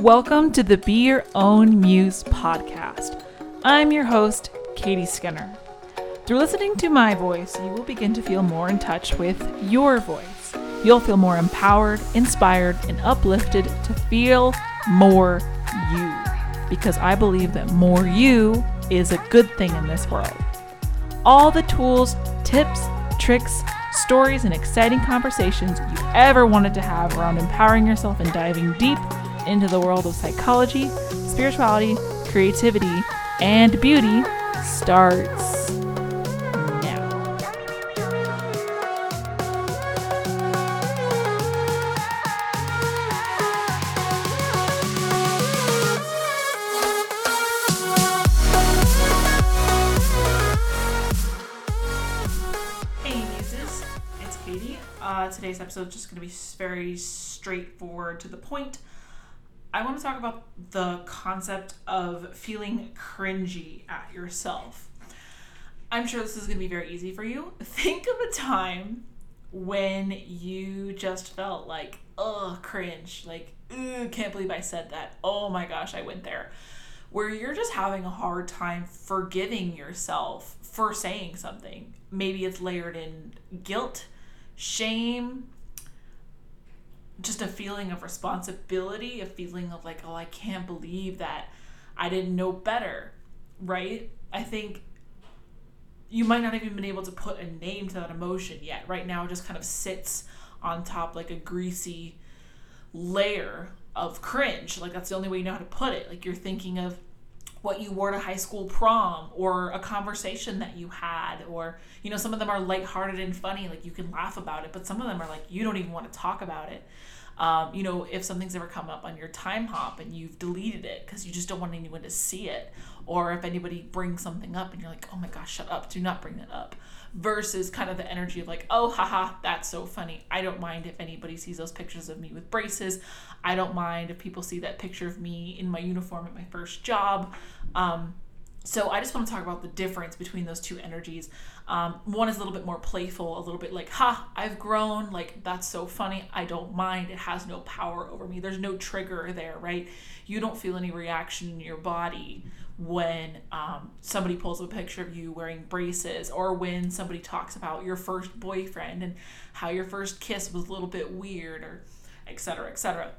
Welcome to the Be Your Own Muse podcast. I'm your host, Katie Skinner. Through listening to my voice, you will begin to feel more in touch with your voice. You'll feel more empowered, inspired, and uplifted to feel more you. Because I believe that more you is a good thing in this world. All the tools, tips, tricks, stories, and exciting conversations you've ever wanted to have around empowering yourself and diving deep into the world of psychology, spirituality, creativity, and beauty starts now. Hey muses, it's Katie. Uh, today's episode is just going to be very straightforward to the point. I want to talk about the concept of feeling cringy at yourself. I'm sure this is going to be very easy for you. Think of a time when you just felt like, ugh, cringe. Like, ugh, can't believe I said that. Oh my gosh, I went there. Where you're just having a hard time forgiving yourself for saying something. Maybe it's layered in guilt, shame, just a feeling of responsibility, a feeling of like, oh, I can't believe that I didn't know better, right? I think you might not even been able to put a name to that emotion yet. Right now, it just kind of sits on top like a greasy layer of cringe. Like that's the only way you know how to put it. Like you're thinking of what you wore to high school prom or a conversation that you had or you know some of them are lighthearted and funny like you can laugh about it but some of them are like you don't even want to talk about it um, you know if something's ever come up on your Timehop and you've deleted it because you just don't want anyone to see it or if anybody brings something up and you're like oh my gosh shut up do not bring that up versus kind of the energy of like oh haha that's so funny. I don't mind if anybody sees those pictures of me with braces. I don't mind if people see that picture of me in my uniform at my first job. Um, so I just want to talk about the difference between those two energies. Um, one is a little bit more playful, a little bit like, ha, I've grown. Like, that's so funny. I don't mind. It has no power over me. There's no trigger there, right? You don't feel any reaction in your body when um, somebody pulls a picture of you wearing braces or when somebody talks about your first boyfriend and how your first kiss was a little bit weird or et cetera, et cetera.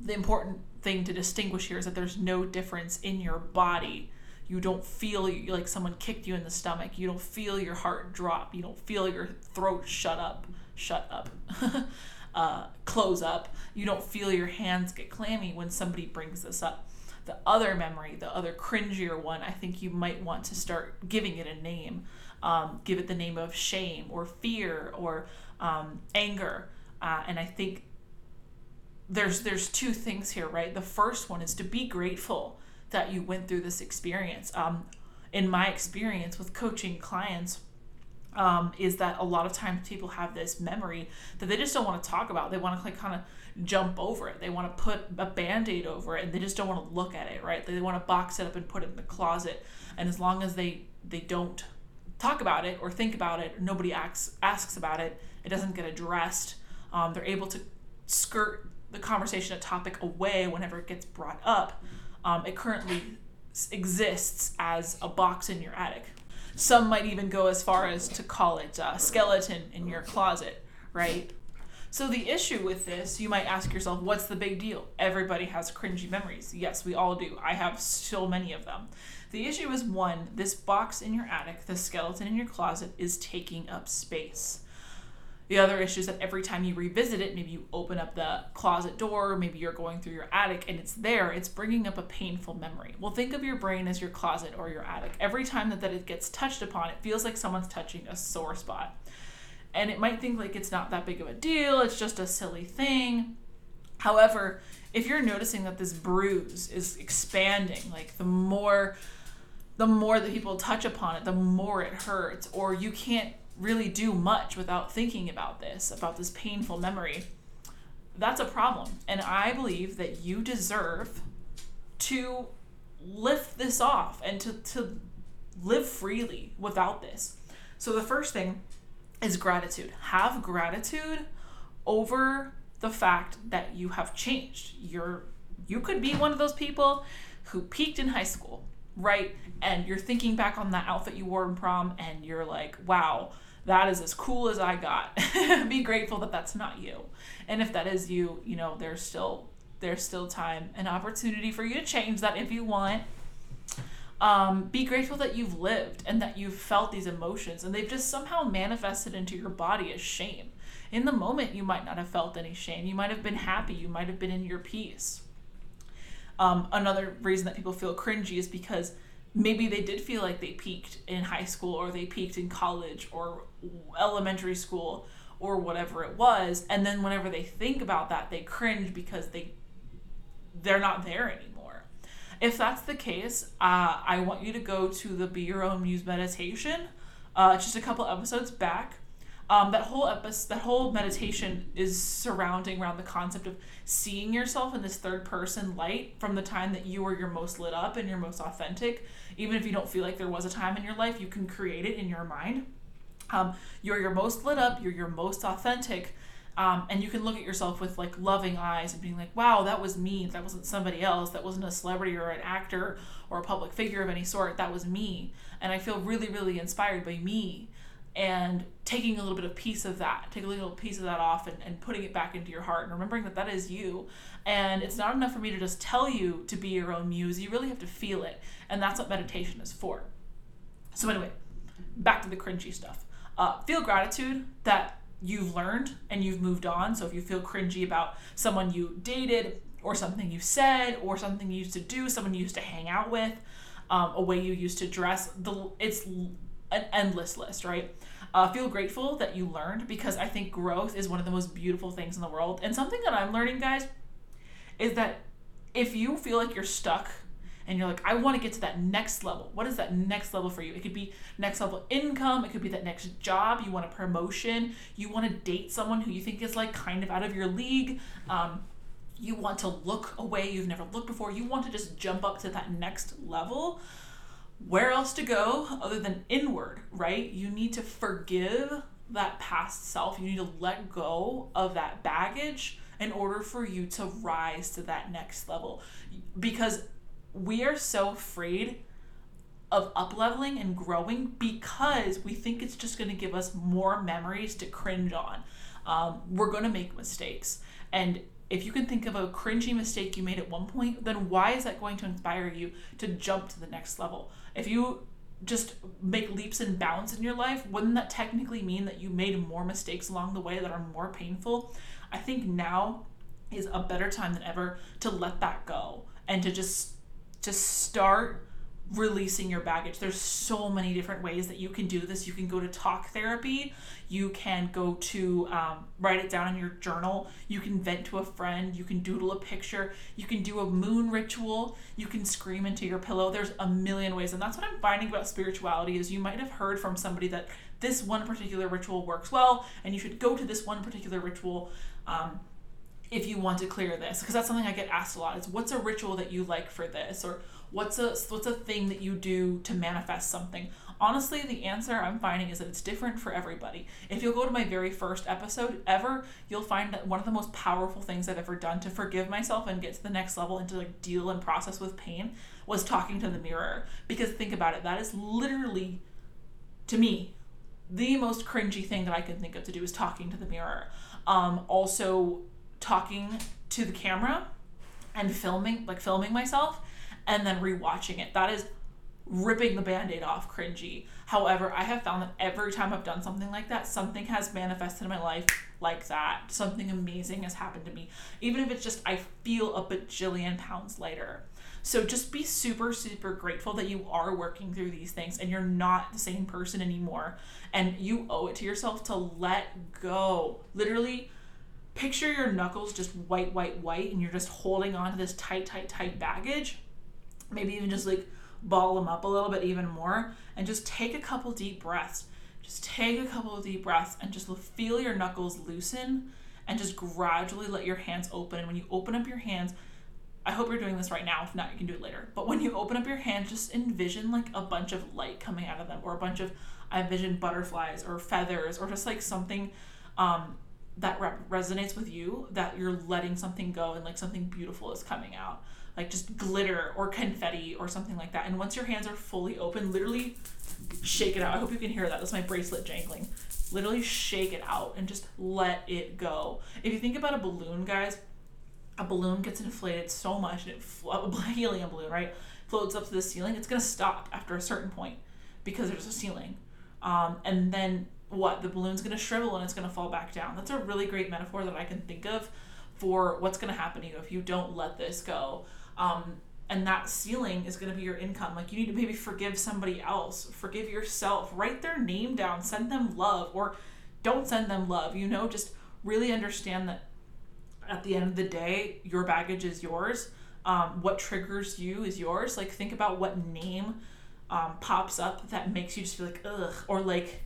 The important thing to distinguish here is that there's no difference in your body you don't feel like someone kicked you in the stomach. You don't feel your heart drop. You don't feel your throat shut up shut up uh, close up. You don't feel your hands get clammy when somebody brings this up. The other memory the other cringier one i think you might want to start giving it a name. Um, give it the name of shame or fear or um, anger. Uh, and i think there's there's two things here right? The first one is to be grateful that you went through this experience. Um, in my experience with coaching clients, um, is that a lot of times people have this memory that they just don't want to talk about. They want to like kind of jump over it. They want to put a band-aid over it and they just don't want to look at it, right? They want to box it up and put it in the closet. And as long as they they don't talk about it or think about it, nobody asks asks about it, it doesn't get addressed. Um, they're able to skirt the conversation, a topic away whenever it gets brought up. Um, it currently exists as a box in your attic. Some might even go as far as to call it a skeleton in your closet, right? So the issue with this, you might ask yourself, what's the big deal? Everybody has cringy memories. Yes, we all do. I have so many of them. The issue is one, this box in your attic, the skeleton in your closet, is taking up space. The other issue is that every time you revisit it, maybe you open up the closet door, maybe you're going through your attic and it's there, it's bringing up a painful memory. Well, think of your brain as your closet or your attic. Every time that, that it gets touched upon, it feels like someone's touching a sore spot. And it might think like it's not that big of a deal, it's just a silly thing. However, if you're noticing that this bruise is expanding, like the more the more that people touch upon it, the more it hurts, or you can't really do much without thinking about this, about this painful memory, that's a problem. And I believe that you deserve to lift this off and to, to live freely without this. So the first thing is gratitude. Have gratitude over the fact that you have changed. You're You could be one of those people who peaked in high school, right? And you're thinking back on that outfit you wore in prom and you're like, wow, that is as cool as I got. be grateful that that's not you. And if that is you, you know, there's still there's still time and opportunity for you to change that if you want. Um, be grateful that you've lived and that you've felt these emotions and they've just somehow manifested into your body as shame. In the moment, you might not have felt any shame. You might have been happy. You might have been in your peace. Um, another reason that people feel cringy is because maybe they did feel like they peaked in high school or they peaked in college or elementary school or whatever it was. And then whenever they think about that they cringe because they they're not there anymore. If that's the case uh, i want you to go to the be your own muse meditation uh, just a couple episodes back um, that whole episode that whole meditation is surrounding around the concept of seeing yourself in this third person light from the time that you were your most lit up and your most authentic. Even if you don't feel like there was a time in your life you can create it in your mind. Um, you're your most lit up you're your most authentic um, and you can look at yourself with like loving eyes and being like wow that was me. That wasn't somebody else. That wasn't a celebrity or an actor or a public figure of any sort. That was me. And i feel really really inspired by me and taking a little bit of piece of that, taking a little piece of that off and, and putting it back into your heart and remembering that that is you. And it's not enough for me to just tell you to be your own muse. You really have to feel it. And that's what meditation is for. So, anyway, back to the cringy stuff. Uh, feel gratitude that you've learned and you've moved on. So, if you feel cringy about someone you dated or something you said or something you used to do, someone you used to hang out with, um, a way you used to dress, the it's an endless list, right? Uh, feel grateful that you learned because I think growth is one of the most beautiful things in the world. And something that I'm learning, guys, is that if you feel like you're stuck and you're like, I want to get to that next level, what is that next level for you? It could be next level income, it could be that next job, you want a promotion, you want to date someone who you think is like kind of out of your league. Um, you want to look a way you've never looked before. You want to just jump up to that next level where else to go other than inward, right? You need to forgive that past self. You need to let go of that baggage in order for you to rise to that next level. Because we are so afraid of up leveling and growing because we think it's just going to give us more memories to cringe on. Um, we're going to make mistakes. And if you can think of a cringy mistake you made at one point, then why is that going to inspire you to jump to the next level? If you just make leaps and bounds in your life, wouldn't that technically mean that you made more mistakes along the way that are more painful? I think now is a better time than ever to let that go and to just just start releasing your baggage. There's so many different ways that you can do this. You can go to talk therapy. You can go to um, write it down in your journal. You can vent to a friend. You can doodle a picture. You can do a moon ritual. You can scream into your pillow. There's a million ways, and that's what I'm finding about spirituality. Is you might have heard from somebody that this one particular ritual works well, and you should go to this one particular ritual. Um, if you want to clear this because that's something i get asked a lot is what's a ritual that you like for this? Or what's a what's a thing that you do to manifest something? Honestly the answer i'm finding is that it's different for everybody. If you'll go to my very first episode ever you'll find that one of the most powerful things i've ever done to forgive myself and get to the next level and to like deal and process with pain was talking to the mirror. Because think about it that is literally to me the most cringy thing that i can think of to do is talking to the mirror. Um, also talking to the camera and filming like filming myself and then rewatching it. That is ripping the band-aid off cringy. However, I have found that every time I've done something like that, something has manifested in my life like that. Something amazing has happened to me. Even if it's just I feel a bajillion pounds lighter. So just be super, super grateful that you are working through these things and you're not the same person anymore. And you owe it to yourself to let go. Literally, picture your knuckles just white, white, white, and you're just holding on to this tight, tight, tight baggage. Maybe even just like ball them up a little bit even more and just take a couple deep breaths. Just take a couple of deep breaths and just feel your knuckles loosen and just gradually let your hands open. And when you open up your hands, I hope you're doing this right now. If not, you can do it later. But when you open up your hands, just envision like a bunch of light coming out of them or a bunch of, I envision butterflies or feathers or just like something um, that re- resonates with you that you're letting something go and like something beautiful is coming out. Like just glitter or confetti or something like that. And once your hands are fully open literally shake it out. I hope you can hear that. That's my bracelet jangling. Literally shake it out and just let it go. If you think about a balloon guys a balloon gets inflated so much and it flo- a helium balloon right floats up to the ceiling it's going to stop after a certain point because there's a ceiling. Um, and then what the balloon's going to shrivel and it's going to fall back down. That's a really great metaphor that i can think of for what's going to happen to you if you don't let this go. Um, and that ceiling is going to be your income. Like you need to maybe forgive somebody else. Forgive yourself. Write their name down. Send them love or don't send them love. You know just really understand that at the end of the day your baggage is yours. Um, what triggers you is yours. Like think about what name um, pops up that makes you just feel like ugh or like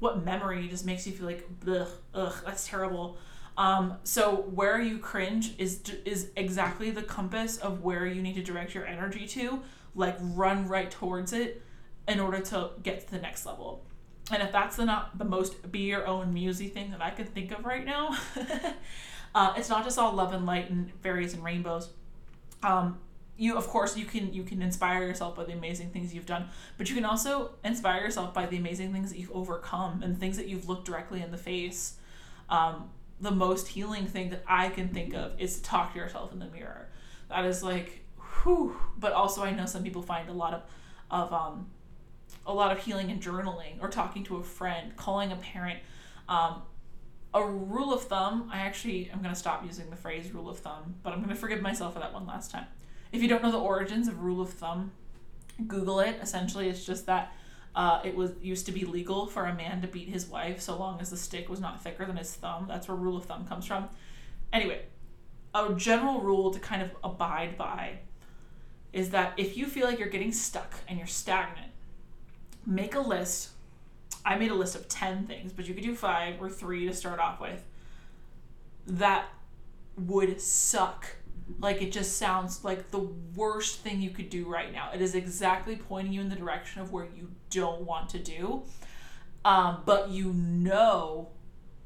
what memory just makes you feel like ugh, ugh that's terrible. Um, so where you cringe is is exactly the compass of where you need to direct your energy to like run right towards it in order to get to the next level. And if that's the not the most be your own musy thing that i can think of right now uh, it's not just all love and light and fairies and rainbows. Um, you of course you can you can inspire yourself by the amazing things you've done but you can also inspire yourself by the amazing things that you've overcome and things that you've looked directly in the face. Um, the most healing thing that i can think of is to talk to yourself in the mirror. That is like whew but also i know some people find a lot of of um, a lot of healing in journaling or talking to a friend calling a parent. Um, a rule of thumb i actually i'm going to stop using the phrase rule of thumb but i'm going to forgive myself for that one last time if you don't know the origins of rule of thumb, Google it. Essentially, it's just that uh, it was used to be legal for a man to beat his wife so long as the stick was not thicker than his thumb. That's where rule of thumb comes from. Anyway, a general rule to kind of abide by is that if you feel like you're getting stuck and you're stagnant, make a list. I made a list of 10 things, but you could do five or three to start off with that would suck like it just sounds like the worst thing you could do right now. It is exactly pointing you in the direction of where you don't want to do, um, but you know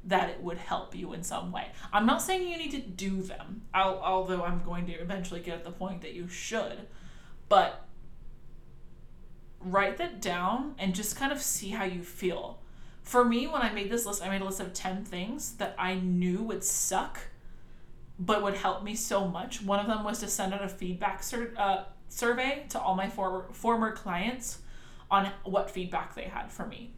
that it would help you in some way. I'm not saying you need to do them, I'll, although I'm going to eventually get at the point that you should, but write that down and just kind of see how you feel. For me, when I made this list, I made a list of 10 things that I knew would suck but would help me so much. One of them was to send out a feedback sur- uh, survey to all my for- former clients on what feedback they had for me.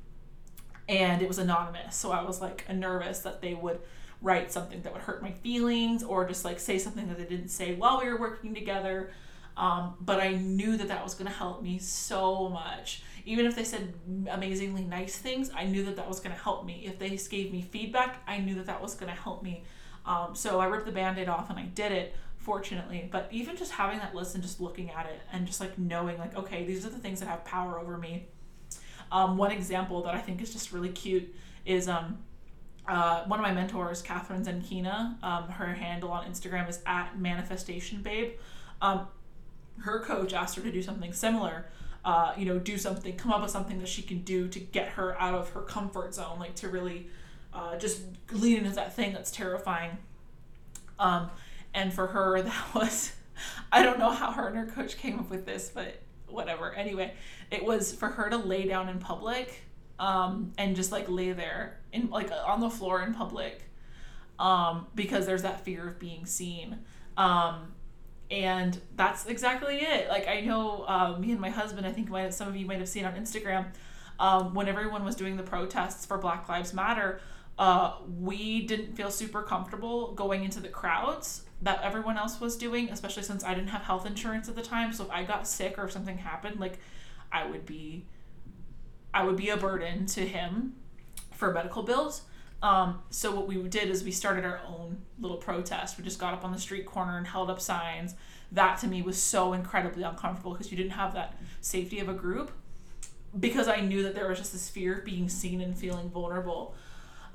And it was anonymous. So I was like nervous that they would write something that would hurt my feelings or just like say something that they didn't say while we were working together. Um, but I knew that that was going to help me so much. Even if they said amazingly nice things, I knew that that was going to help me. If they gave me feedback, I knew that that was going to help me um, so I ripped the band aid off and I did it, fortunately. But even just having that list and just looking at it and just like knowing, like, okay, these are the things that have power over me. Um, one example that I think is just really cute is um, uh, one of my mentors, Kathrin Zenkina. Um, her handle on Instagram is at Manifestation Babe. Um, her coach asked her to do something similar. Uh, you know, do something, come up with something that she can do to get her out of her comfort zone, like to really uh, just leading into that thing that's terrifying. Um, and for her, that was, I don't know how her and her coach came up with this, but whatever. Anyway, it was for her to lay down in public um, and just like lay there in like on the floor in public um, because there's that fear of being seen. Um, and that's exactly it. Like I know uh, me and my husband, I think might have, some of you might have seen on Instagram um, when everyone was doing the protests for Black Lives Matter uh, we didn't feel super comfortable going into the crowds that everyone else was doing, especially since I didn't have health insurance at the time. So if I got sick or if something happened, like I would be, I would be a burden to him for medical bills. Um, so what we did is we started our own little protest. We just got up on the street corner and held up signs. That to me was so incredibly uncomfortable because you didn't have that safety of a group. Because I knew that there was just this fear of being seen and feeling vulnerable.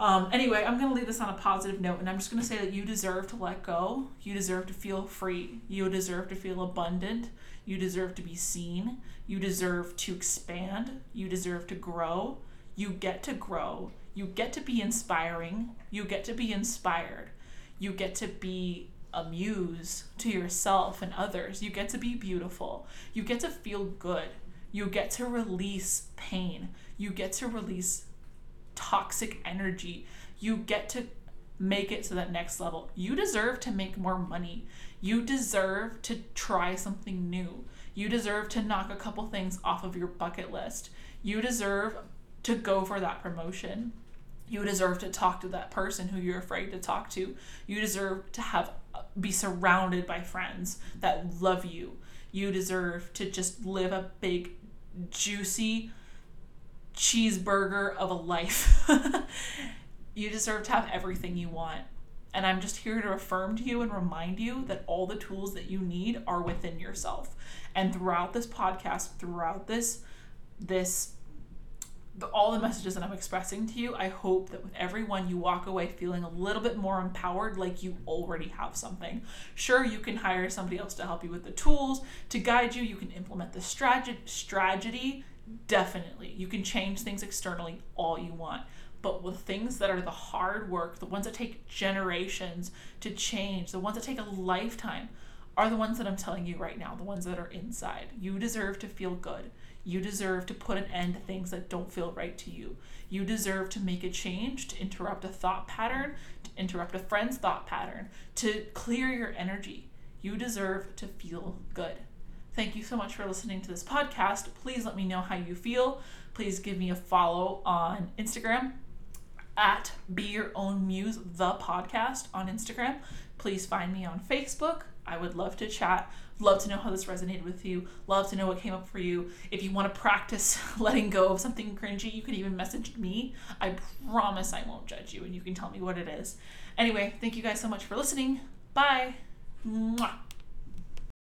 Um, anyway, I'm going to leave this on a positive note, and I'm just going to say that you deserve to let go. You deserve to feel free. You deserve to feel abundant. You deserve to be seen. You deserve to expand. You deserve to grow. You get to grow. You get to be inspiring. You get to be inspired. You get to be a muse to yourself and others. You get to be beautiful. You get to feel good. You get to release pain. You get to release toxic energy. You get to make it to that next level. You deserve to make more money. You deserve to try something new. You deserve to knock a couple things off of your bucket list. You deserve to go for that promotion. You deserve to talk to that person who you're afraid to talk to. You deserve to have be surrounded by friends that love you. You deserve to just live a big juicy cheeseburger of a life. you deserve to have everything you want. And I'm just here to affirm to you and remind you that all the tools that you need are within yourself. And throughout this podcast, throughout this this the, all the messages that I'm expressing to you, I hope that with every one you walk away feeling a little bit more empowered, like you already have something. Sure, you can hire somebody else to help you with the tools, to guide you. You can implement the strategy, strategy. Definitely. You can change things externally all you want. But with things that are the hard work, the ones that take generations to change, the ones that take a lifetime, are the ones that I'm telling you right now, the ones that are inside. You deserve to feel good. You deserve to put an end to things that don't feel right to you. You deserve to make a change, to interrupt a thought pattern, to interrupt a friend's thought pattern, to clear your energy. You deserve to feel good. Thank you so much for listening to this podcast. Please let me know how you feel. Please give me a follow on Instagram at Be Your Own Muse, the podcast on Instagram. Please find me on Facebook. I would love to chat. Love to know how this resonated with you. Love to know what came up for you. If you want to practice letting go of something cringy, you can even message me. I promise I won't judge you and you can tell me what it is. Anyway, thank you guys so much for listening. Bye. Mwah.